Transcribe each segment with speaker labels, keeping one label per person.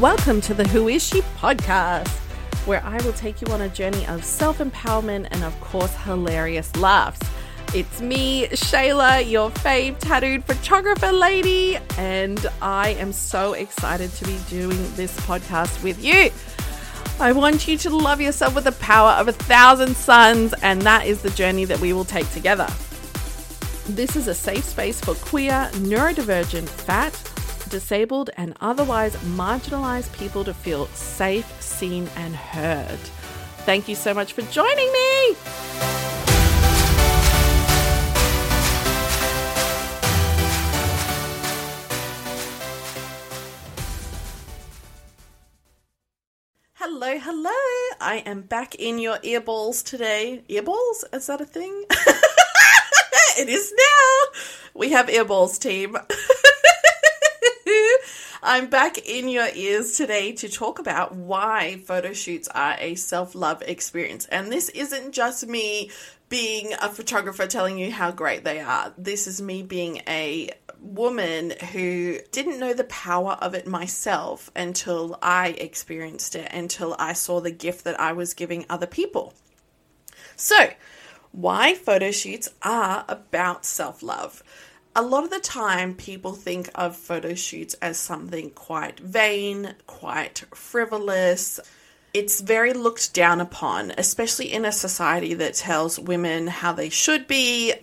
Speaker 1: Welcome to the Who Is She podcast, where I will take you on a journey of self empowerment and, of course, hilarious laughs. It's me, Chayla, your fave tattooed photographer lady, and I am so excited to be doing this podcast with you. I want you to love yourself with the power of a thousand suns, and that is the journey that we will take together. This is a safe space for queer, neurodivergent, fat, disabled, and otherwise marginalized people to feel safe, seen, and heard. Thank you so much for joining me. Hello, hello. I am back in your earballs today. Earballs? Is that a thing? it is now. We have earballs, team. I'm back in your ears today to talk about why photo shoots are a self love experience. And this isn't just me being a photographer telling you how great they are. This is me being a woman who didn't know the power of it myself until I experienced it, until I saw the gift that I was giving other people. So, why photo shoots are about self love a lot of the time people think of photo shoots as something quite vain, quite frivolous. It's very looked down upon, especially in a society that tells women how they should be.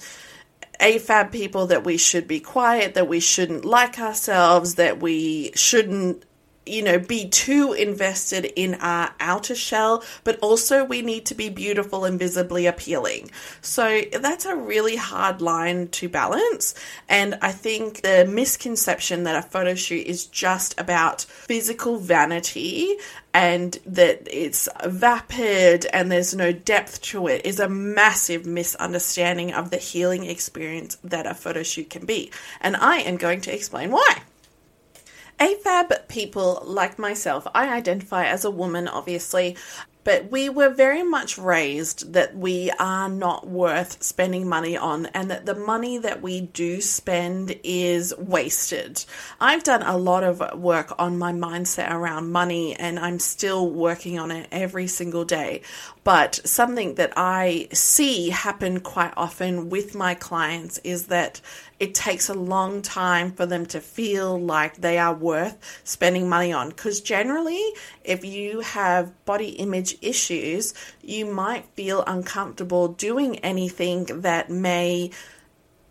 Speaker 1: AFAB people that we should be quiet, that we shouldn't like ourselves, that we shouldn't you know, be too invested in our outer shell, but also we need to be beautiful and visibly appealing. So that's a really hard line to balance. And I think the misconception that a photo shoot is just about physical vanity and that it's vapid and there's no depth to it is a massive misunderstanding of the healing experience that a photo shoot can be. And I am going to explain why. AFAB people like myself, I identify as a woman, obviously, but we were very much raised that we are not worth spending money on and that the money that we do spend is wasted. I've done a lot of work on my mindset around money and I'm still working on it every single day. But something that I see happen quite often with my clients is that it takes a long time for them to feel like they are worth spending money on. Because generally, if you have body image issues, you might feel uncomfortable doing anything that may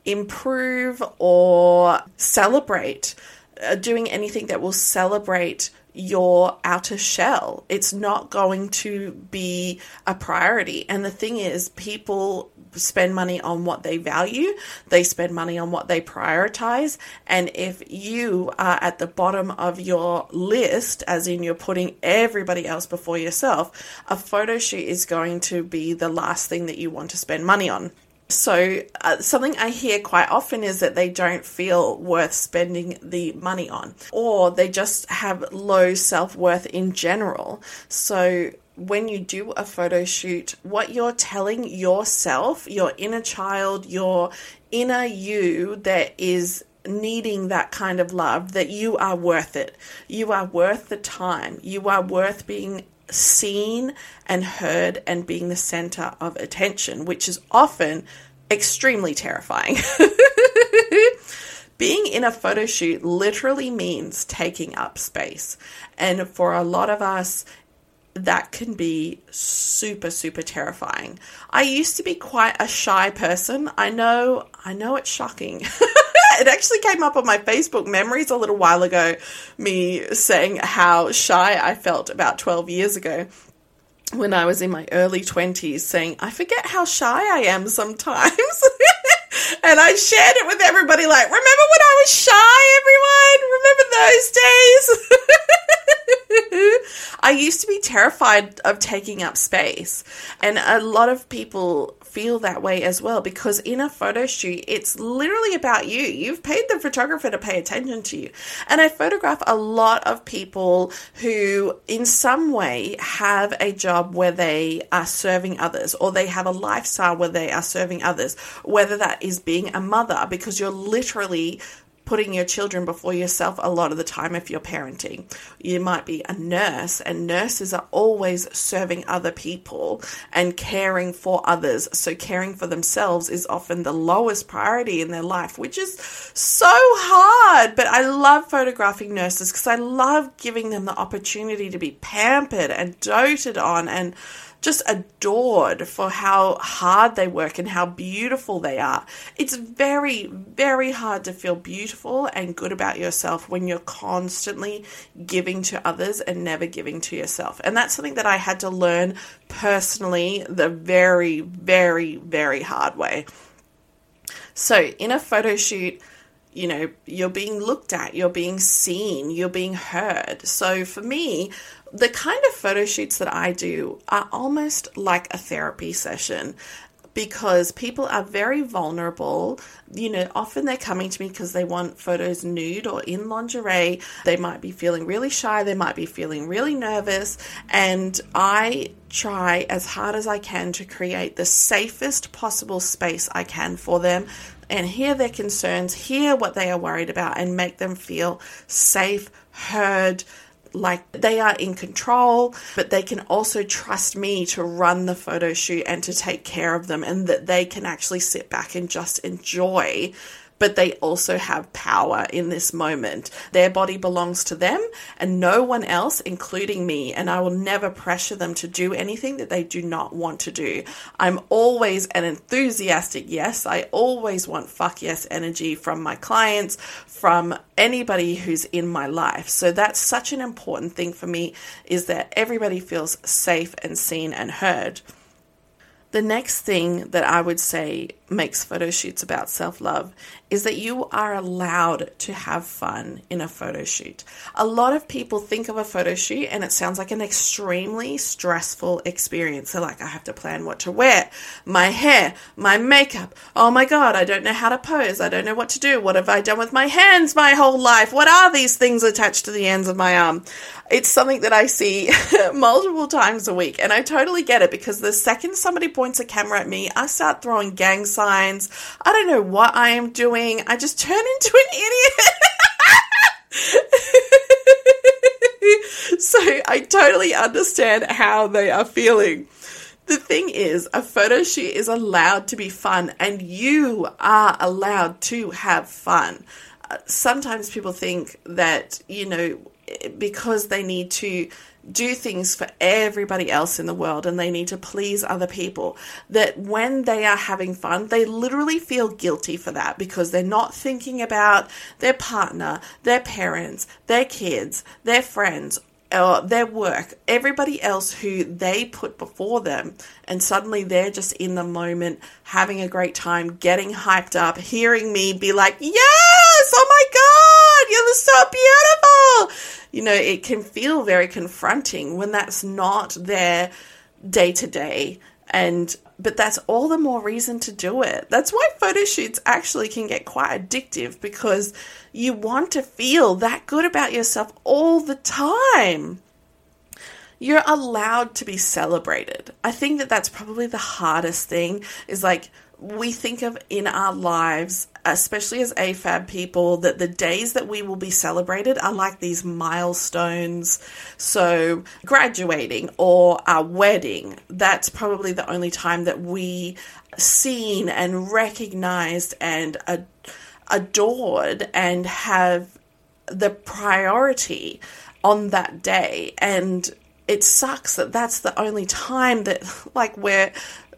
Speaker 1: improve or celebrate, uh, doing anything that will celebrate your outer shell. It's not going to be a priority. And the thing is, people spend money on what they value, they spend money on what they prioritize. And if you are at the bottom of your list, as in you're putting everybody else before yourself, a photo shoot is going to be the last thing that you want to spend money on. So, uh, something I hear quite often is that they don't feel worth spending the money on, or they just have low self worth in general. So, when you do a photo shoot, what you're telling yourself, your inner child, your inner you that is needing that kind of love, that you are worth it. You are worth the time. You are worth being seen and heard and being the center of attention, which is often extremely terrifying. being in a photo shoot literally means taking up space. And for a lot of us, that can be super super terrifying. I used to be quite a shy person. I know I know it's shocking. it actually came up on my Facebook memories a little while ago me saying how shy I felt about 12 years ago when I was in my early 20s saying I forget how shy I am sometimes. and I shared it with everybody like, remember when I was shy, everyone? Remember those days? I used to be terrified of taking up space. And a lot of people feel that way as well because in a photo shoot, it's literally about you. You've paid the photographer to pay attention to you. And I photograph a lot of people who, in some way, have a job where they are serving others or they have a lifestyle where they are serving others, whether that is being a mother, because you're literally putting your children before yourself a lot of the time if you're parenting. You might be a nurse, and nurses are always serving other people and caring for others. So, caring for themselves is often the lowest priority in their life, which is so hard. But I love photographing nurses because I love giving them the opportunity to be pampered and doted on and just adored for how hard they work and how beautiful they are. It's very, very hard to feel beautiful and good about yourself when you're constantly giving to others and never giving to yourself. And that's something that I had to learn personally the very, very, very hard way. So, in a photo shoot, you know, you're being looked at, you're being seen, you're being heard. So for me, the kind of photo shoots that I do are almost like a therapy session because people are very vulnerable. You know, often they're coming to me because they want photos nude or in lingerie. They might be feeling really shy, they might be feeling really nervous, and I try as hard as I can to create the safest possible space I can for them and hear their concerns, hear what they are worried about, and make them feel safe, heard, like they are in control, but they can also trust me to run the photo shoot and to take care of them, and that they can actually sit back and just enjoy but they also have power in this moment. Their body belongs to them and no one else, including me, and I will never pressure them to do anything that they do not want to do. I'm always an enthusiastic yes. I always want fuck yes energy from my clients, from anybody who's in my life. So that's such an important thing for me is that everybody feels safe and seen and heard. The next thing that I would say makes photo shoots about self love is that you are allowed to have fun in a photo shoot. A lot of people think of a photo shoot and it sounds like an extremely stressful experience. They're like, I have to plan what to wear, my hair, my makeup. Oh my God, I don't know how to pose. I don't know what to do. What have I done with my hands my whole life? What are these things attached to the ends of my arm? It's something that I see multiple times a week, and I totally get it because the second somebody points a camera at me, I start throwing gang signs. I don't know what I am doing. I just turn into an idiot. so I totally understand how they are feeling. The thing is, a photo shoot is allowed to be fun, and you are allowed to have fun. Uh, sometimes people think that, you know, because they need to do things for everybody else in the world and they need to please other people that when they are having fun they literally feel guilty for that because they're not thinking about their partner their parents their kids their friends or their work, everybody else who they put before them, and suddenly they're just in the moment, having a great time, getting hyped up, hearing me be like, Yes, oh my God, you're so beautiful you know, it can feel very confronting when that's not their day to day. And but that's all the more reason to do it. That's why photo shoots actually can get quite addictive because you want to feel that good about yourself all the time. You're allowed to be celebrated. I think that that's probably the hardest thing is like we think of in our lives, especially as AFAB people, that the days that we will be celebrated are like these milestones. So, graduating or our wedding, that's probably the only time that we seen and recognized and ad- adored and have the priority on that day. And it sucks that that's the only time that, like, we're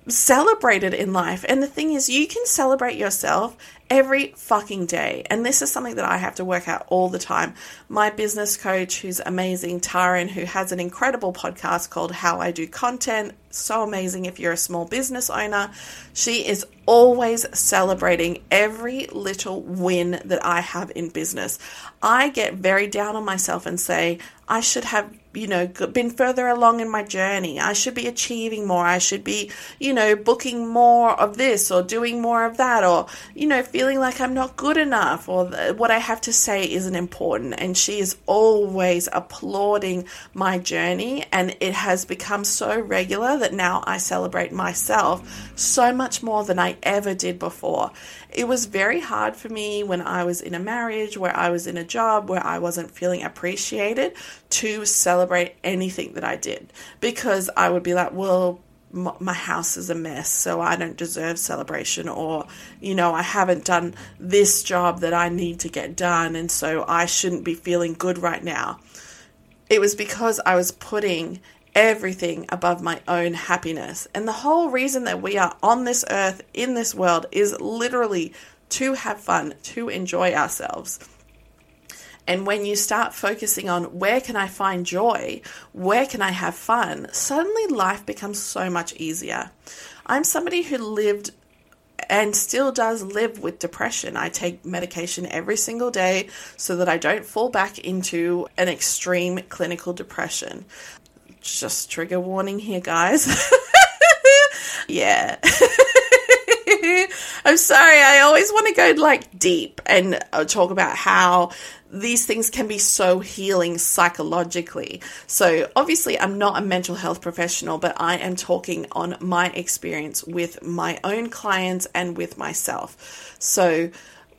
Speaker 1: celebrated in life. And the thing is, you can celebrate yourself every fucking day. And this is something that I have to work out all the time. My business coach, who's amazing, Tarin, who has an incredible podcast called How I Do Content, so amazing if you're a small business owner. She is always celebrating every little win that I have in business. I get very down on myself and say, I should have you know, been further along in my journey. I should be achieving more. I should be, you know, booking more of this or doing more of that or, you know, feeling like I'm not good enough or what I have to say isn't important. And she is always applauding my journey. And it has become so regular that now I celebrate myself so much more than I ever did before. It was very hard for me when I was in a marriage, where I was in a job, where I wasn't feeling appreciated to celebrate anything that I did because I would be like, well, my house is a mess, so I don't deserve celebration, or, you know, I haven't done this job that I need to get done, and so I shouldn't be feeling good right now. It was because I was putting everything above my own happiness. And the whole reason that we are on this earth, in this world, is literally to have fun, to enjoy ourselves. And when you start focusing on where can I find joy, where can I have fun, suddenly life becomes so much easier. I'm somebody who lived and still does live with depression. I take medication every single day so that I don't fall back into an extreme clinical depression just trigger warning here, guys. yeah. I'm sorry, I always want to go like deep and uh, talk about how these things can be so healing psychologically. So, obviously, I'm not a mental health professional, but I am talking on my experience with my own clients and with myself. So,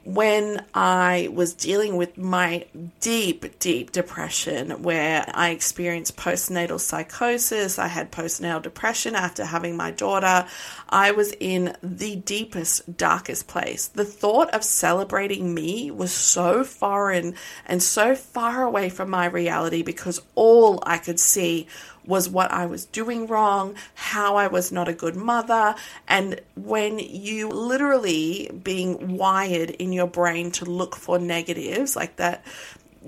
Speaker 1: when I was dealing with my deep, deep depression, where I experienced postnatal psychosis, I had postnatal depression after having my daughter, I was in the deepest, darkest place. The thought of celebrating me was so foreign and so far away from my reality because all I could see was what I was doing wrong, how I was not a good mother. And when you literally being wired in your brain to look for negatives like that,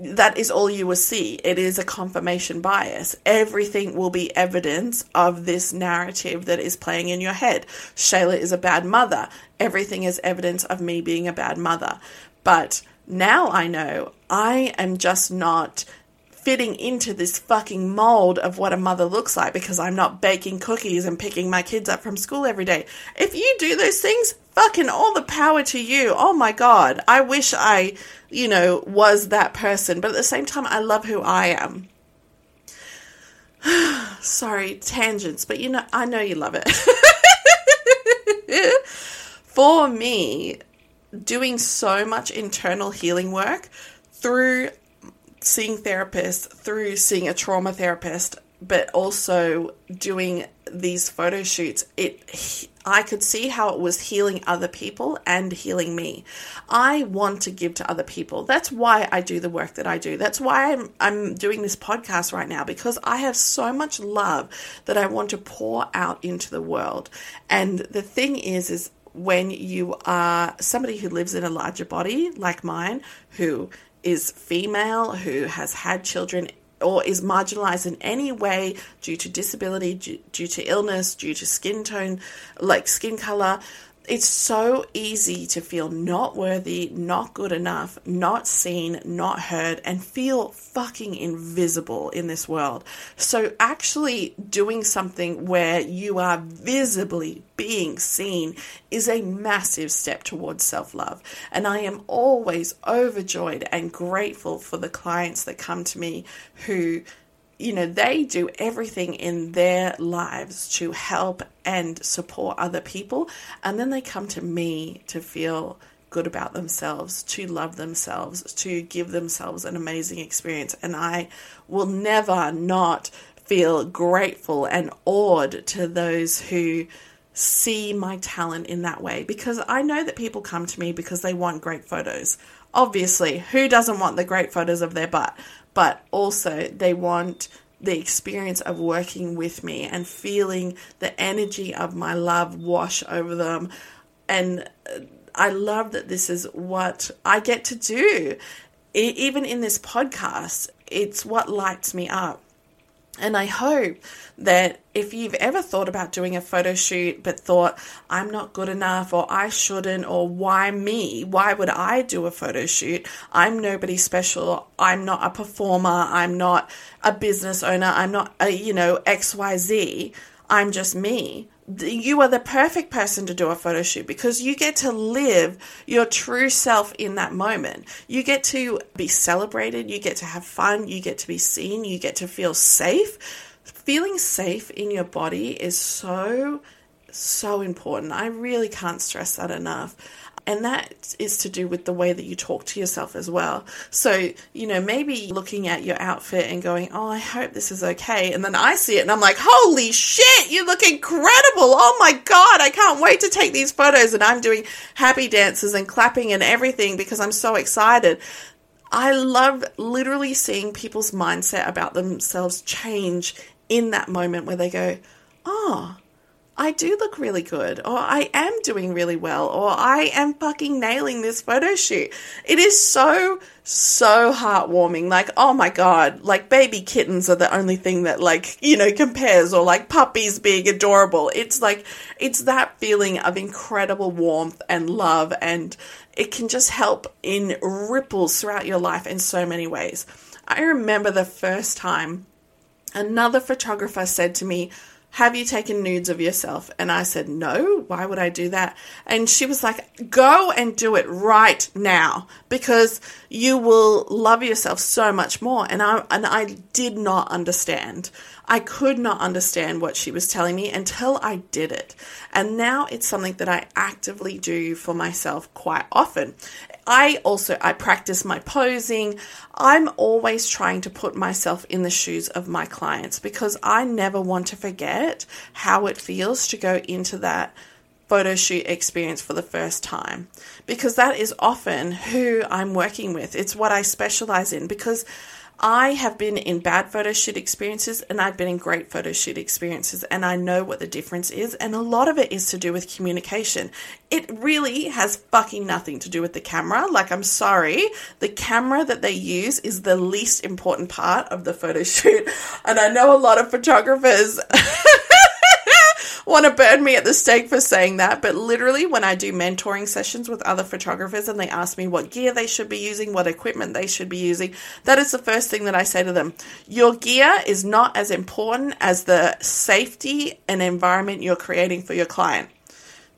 Speaker 1: that is all you will see. It is a confirmation bias. Everything will be evidence of this narrative that is playing in your head. Chayla is a bad mother. Everything is evidence of me being a bad mother. But now I know I am just not fitting into this fucking mold of what a mother looks like because I'm not baking cookies and picking my kids up from school every day. If you do those things, fucking all the power to you. Oh my god. I wish I, you know, was that person, but at the same time I love who I am. Sorry, tangents, but you know I know you love it. For me, doing so much internal healing work through seeing therapists through seeing a trauma therapist, but also doing these photo shoots, it I could see how it was healing other people and healing me. I want to give to other people. That's why I do the work that I do. That's why I'm I'm doing this podcast right now because I have so much love that I want to pour out into the world. And the thing is is when you are somebody who lives in a larger body like mine who is female, who has had children or is marginalized in any way due to disability, due, due, to illness, due to skin tone, like skin color, it's so easy to feel not worthy, not good enough, not seen, not heard, and feel fucking invisible in this world. So, actually doing something where you are visibly being seen is a massive step towards self love. And I am always overjoyed and grateful for the clients that come to me who you know, they do everything in their lives to help and support other people. And then they come to me to feel good about themselves, to love themselves, to give themselves an amazing experience. And I will never not feel grateful and awed to those who see my talent in that way because I know that people come to me because they want great photos. Obviously, who doesn't want the great photos of their butt? But also they want the experience of working with me and feeling the energy of my love wash over them. And uh, I love that this is what I get to do. Even in this podcast, it's what lights me up. And I hope that if you've ever thought about doing a photo shoot but thought, I'm not good enough, or I shouldn't, or why me? Why would I do a photo shoot? I'm nobody special. I'm not a performer. I'm not a business owner. I'm not a, you know, XYZ. I'm just me you are the perfect person to do a photo shoot because you get to live your true self in that moment. You get to be celebrated, you get to have fun, you get to be seen, you get to feel safe. Feeling safe in your body is so, so important. I really can't stress that enough. And that is to do with the way that you talk to yourself as well. So, you know, maybe looking at your outfit and going, oh, I hope this is okay. And then I see it and I'm like, holy shit, you look incredible. Oh my God, I can't wait to take these photos. And I'm doing happy dances and clapping and everything because I'm so excited. I love literally seeing people's mindset about themselves change in that moment where they go, oh, I do look really good, or I am doing really well, or I am fucking nailing this photo shoot. It is so, so heartwarming. Like, oh my God, like baby kittens are the only thing that, like, you know, compares, or like puppies being adorable. It's like, it's that feeling of incredible warmth and love, and it can just help in ripples throughout your life in so many ways. I remember the first time another photographer said to me, have you taken nudes of yourself? And I said, No, why would I do that? And she was like, Go and do it right now because you will love yourself so much more. And I, and I did not understand. I could not understand what she was telling me until I did it. And now it's something that I actively do for myself quite often. I also I practice my posing. I'm always trying to put myself in the shoes of my clients because I never want to forget how it feels to go into that photo shoot experience for the first time because that is often who I'm working with. It's what I specialize in because I have been in bad photo shoot experiences and I've been in great photo shoot experiences, and I know what the difference is. And a lot of it is to do with communication. It really has fucking nothing to do with the camera. Like, I'm sorry, the camera that they use is the least important part of the photo shoot. And I know a lot of photographers. want to burn me at the stake for saying that, but literally, when I do mentoring sessions with other photographers and they ask me what gear they should be using, what equipment they should be using, that is the first thing that I say to them. Your gear is not as important as the safety and environment you're creating for your client.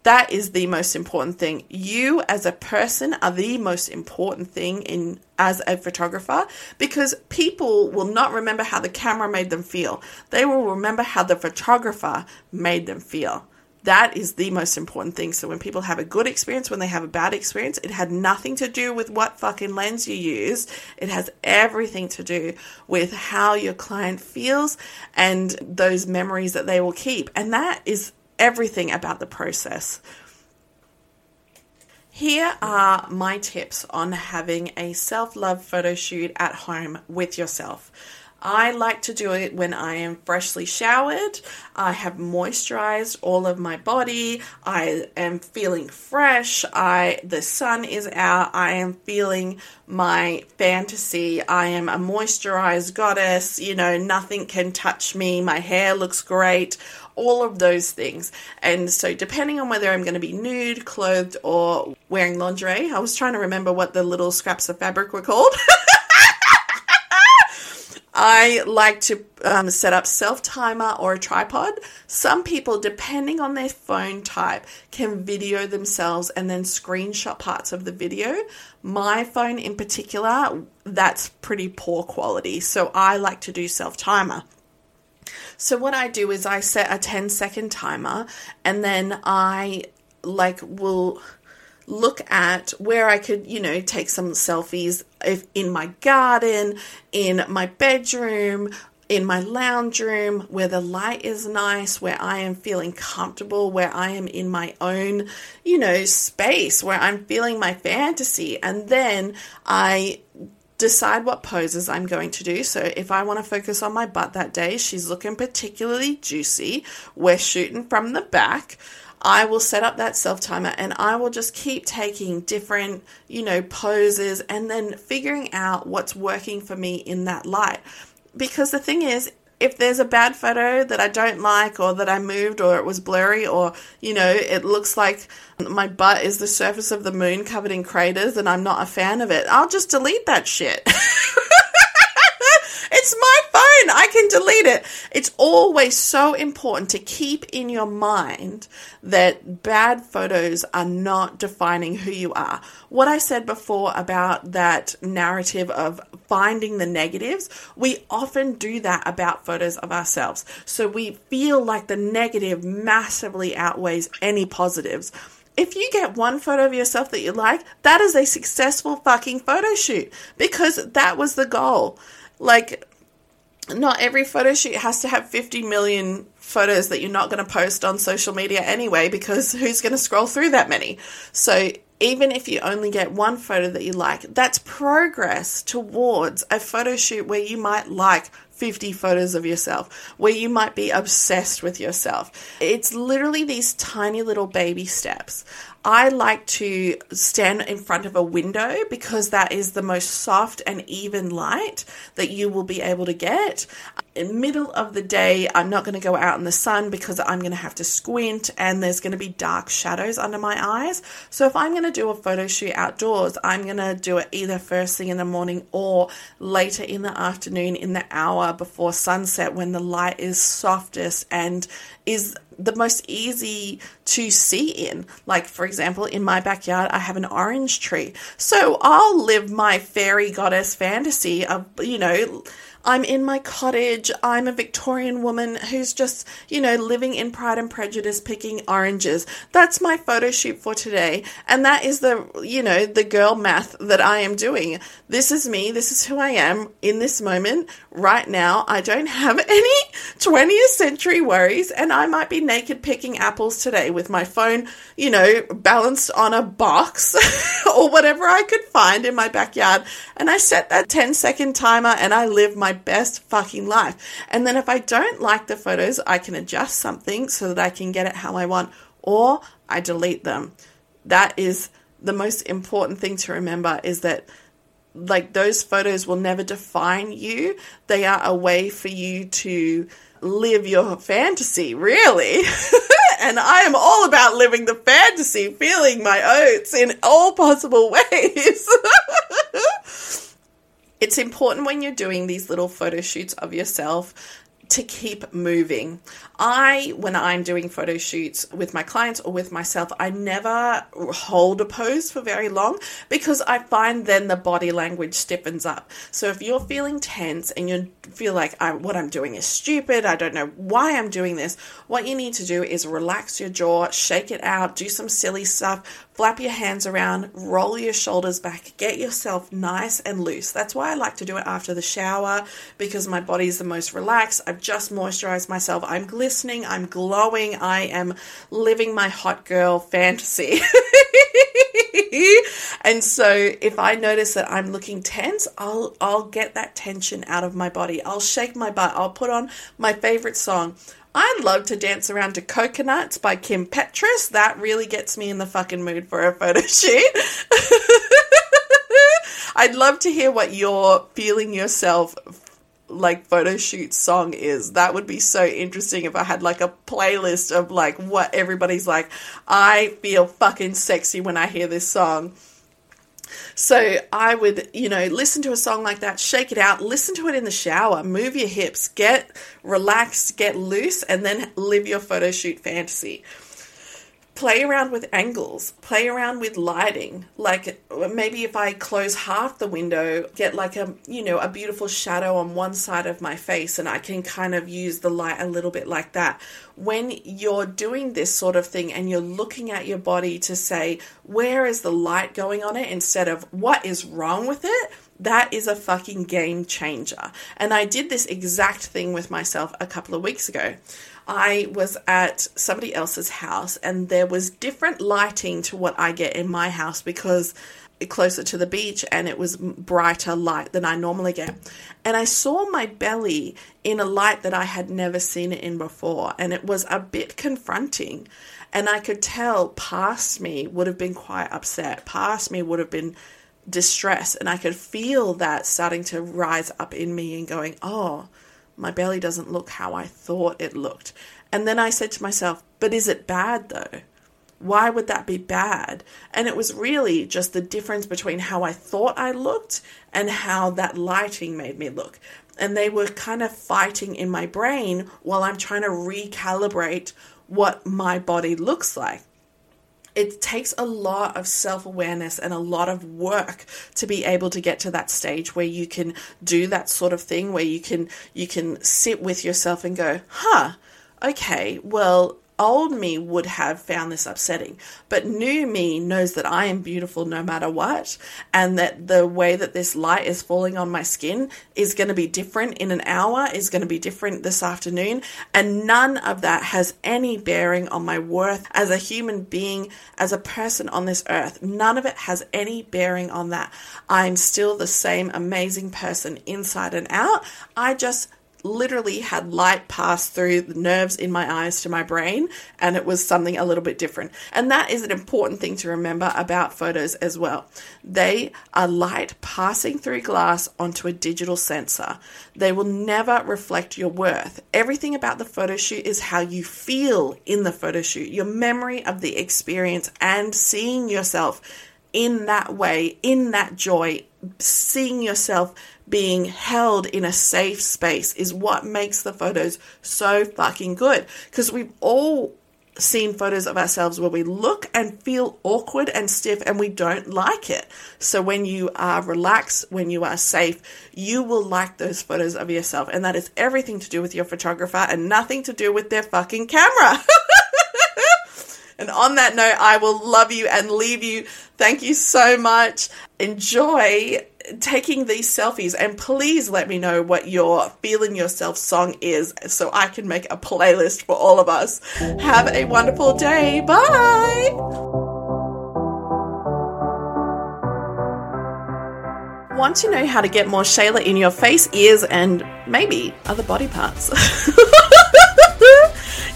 Speaker 1: That is the most important thing. You as a person are the most important thing in as a photographer because people will not remember how the camera made them feel. They will remember how the photographer made them feel. That is the most important thing. So when people have a good experience, when they have a bad experience, it had nothing to do with what fucking lens you use. It has everything to do with how your client feels and those memories that they will keep. And that is everything about the process. Here are my tips on having a self love photo shoot at home with yourself. I like to do it when I am freshly showered. I have moisturized all of my body. I am feeling fresh. I the sun is out. I am feeling my fantasy. I am a moisturized goddess. You know, nothing can touch me. My hair looks great. All of those things. And so, depending on whether I'm going to be nude, clothed, or wearing lingerie, I was trying to remember what the little scraps of fabric were called. I like to um, set up self timer or a tripod. Some people, depending on their phone type, can video themselves and then screenshot parts of the video. My phone, in particular, that's pretty poor quality, so I like to do self timer. So, what I do is I set a 10 second timer and then I like will look at where I could, you know, take some selfies if in my garden, in my bedroom, in my lounge room where the light is nice, where I am feeling comfortable, where I am in my own, you know, space, where I'm feeling my fantasy. And then I decide what poses I'm going to do. So if I want to focus on my butt that day, she's looking particularly juicy. We're shooting from the back. I will set up that self timer and I will just keep taking different, you know, poses and then figuring out what's working for me in that light. Because the thing is, if there's a bad photo that I don't like or that I moved or it was blurry or, you know, it looks like my butt is the surface of the moon covered in craters and I'm not a fan of it, I'll just delete that shit. It's my phone. I can delete it. It's always so important to keep in your mind that bad photos are not defining who you are. What I said before about that narrative of finding the negatives, we often do that about photos of ourselves. So we feel like the negative massively outweighs any positives if you get one photo of yourself that you like, that is a successful fucking photo shoot because that was the goal. Like, not every photo shoot has to have 50 million photos that you're not going to post on social media anyway, because who's going to scroll through that many? So, even if you only get one photo that you like, that's progress towards a photo shoot where you might like 50 photos of yourself, where you might be obsessed with yourself. It's literally these tiny little baby steps. I like to stand in front of a window because that is the most soft and even light that you will be able to get. In middle of the day, I'm not going to go out in the sun because I'm going to have to squint and there's going to be dark shadows under my eyes. So if I'm going to do a photo shoot outdoors, I'm going to do it either first thing in the morning or later in the afternoon in the hour before sunset when the light is softest and is the most easy to see in. Like, for example, in my backyard, I have an orange tree. So I'll live my fairy goddess fantasy of, you know, I'm in my cottage. I'm a Victorian woman who's just, you know, living in Pride and Prejudice picking oranges. That's my photo shoot for today. And that is the, you know, the girl math that I am doing. This is me. This is who I am in this moment. Right now, I don't have any 20th century worries. And I might be naked picking apples today with my phone, you know, balanced on a box or whatever I could find in my backyard. And I set that 10 second timer and I live my my best fucking life. And then if I don't like the photos, I can adjust something so that I can get it how I want, or I delete them. That is the most important thing to remember is that like those photos will never define you. They are a way for you to live your fantasy, really. and I am all about living the fantasy, feeling my oats in all possible ways. It's important when you're doing these little photo shoots of yourself to keep moving. I, when I'm doing photo shoots with my clients or with myself, I never hold a pose for very long because I find then the body language stiffens up. So if you're feeling tense and you feel like I, what I'm doing is stupid, I don't know why I'm doing this, what you need to do is relax your jaw, shake it out, do some silly stuff, flap your hands around, roll your shoulders back, get yourself nice and loose. That's why I like to do it after the shower because my body is the most relaxed. I've just moisturized myself. I'm glistening, I'm glowing, I am living my hot girl fantasy. and so if I notice that I'm looking tense, I'll I'll get that tension out of my body. I'll shake my butt. I'll put on my favorite song. I love to dance around to Coconuts by Kim Petras. That really gets me in the fucking mood for a photo shoot. I'd love to hear what you're feeling yourself like photo shoot song is. That would be so interesting if I had like a playlist of like what everybody's like. I feel fucking sexy when I hear this song. So I would, you know, listen to a song like that, shake it out, listen to it in the shower, move your hips, get relaxed, get loose, and then live your photo shoot fantasy play around with angles, play around with lighting. Like maybe if I close half the window, get like a, you know, a beautiful shadow on one side of my face and I can kind of use the light a little bit like that. When you're doing this sort of thing and you're looking at your body to say, where is the light going on it instead of what is wrong with it? that is a fucking game changer. And I did this exact thing with myself a couple of weeks ago. I was at somebody else's house and there was different lighting to what I get in my house because closer to the beach and it was brighter light than I normally get. And I saw my belly in a light that I had never seen it in before and it was a bit confronting. And I could tell past me would have been quite upset. Past me would have been distressed and I could feel that starting to rise up in me and going, "Oh, my belly doesn't look how I thought it looked. And then I said to myself, but is it bad though? Why would that be bad? And it was really just the difference between how I thought I looked and how that lighting made me look. And they were kind of fighting in my brain while I'm trying to recalibrate what my body looks like it takes a lot of self awareness and a lot of work to be able to get to that stage where you can do that sort of thing where you can you can sit with yourself and go huh okay well old me would have found this upsetting, but new me knows that I am beautiful no matter what, and that the way that this light is falling on my skin is going to be different in an hour, is going to be different this afternoon, and none of that has any bearing on my worth as a human being, as a person on this earth. None of it has any bearing on that. I'm still the same amazing person inside and out. I just literally had light pass through the nerves in my eyes to my brain and it was something a little bit different. And that is an important thing to remember about photos as well. They are light passing through glass onto a digital sensor. They will never reflect your worth. Everything about the photo shoot is how you feel in the photo shoot, your memory of the experience and seeing yourself in that way, in that joy, seeing yourself being held in a safe space is what makes the photos so fucking good. Because we've all seen photos of ourselves where we look and feel awkward and stiff and we don't like it. So when you are relaxed, when you are safe, you will like those photos of yourself. And that is everything to do with your photographer and nothing to do with their fucking camera. And on that note, I will love you and leave you. Thank you so much. Enjoy taking these selfies and please let me know what your feeling yourself song is so I can make a playlist for all of us. Have a wonderful day. Bye. Want to know how to get more Chayla in your face, ears, and maybe other body parts?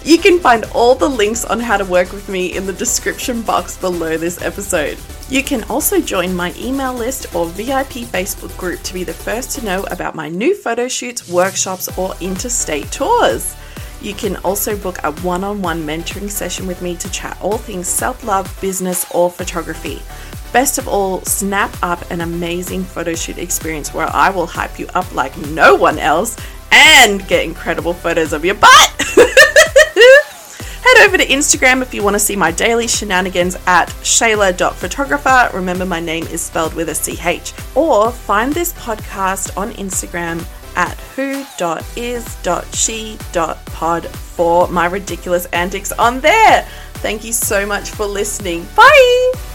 Speaker 1: You can find all the links on how to work with me in the description box below this episode. You can also join my email list or VIP Facebook group to be the first to know about my new photo shoots, workshops, or interstate tours. You can also book a one on one mentoring session with me to chat all things self love, business, or photography. Best of all, snap up an amazing photo shoot experience where I will hype you up like no one else and get incredible photos of your butt. Head over to Instagram if you want to see my daily shenanigans at chayla.photographer. Remember, my name is spelled with a CH. Or find this podcast on Instagram at who.is.she.pod for my ridiculous antics on there. Thank you so much for listening. Bye!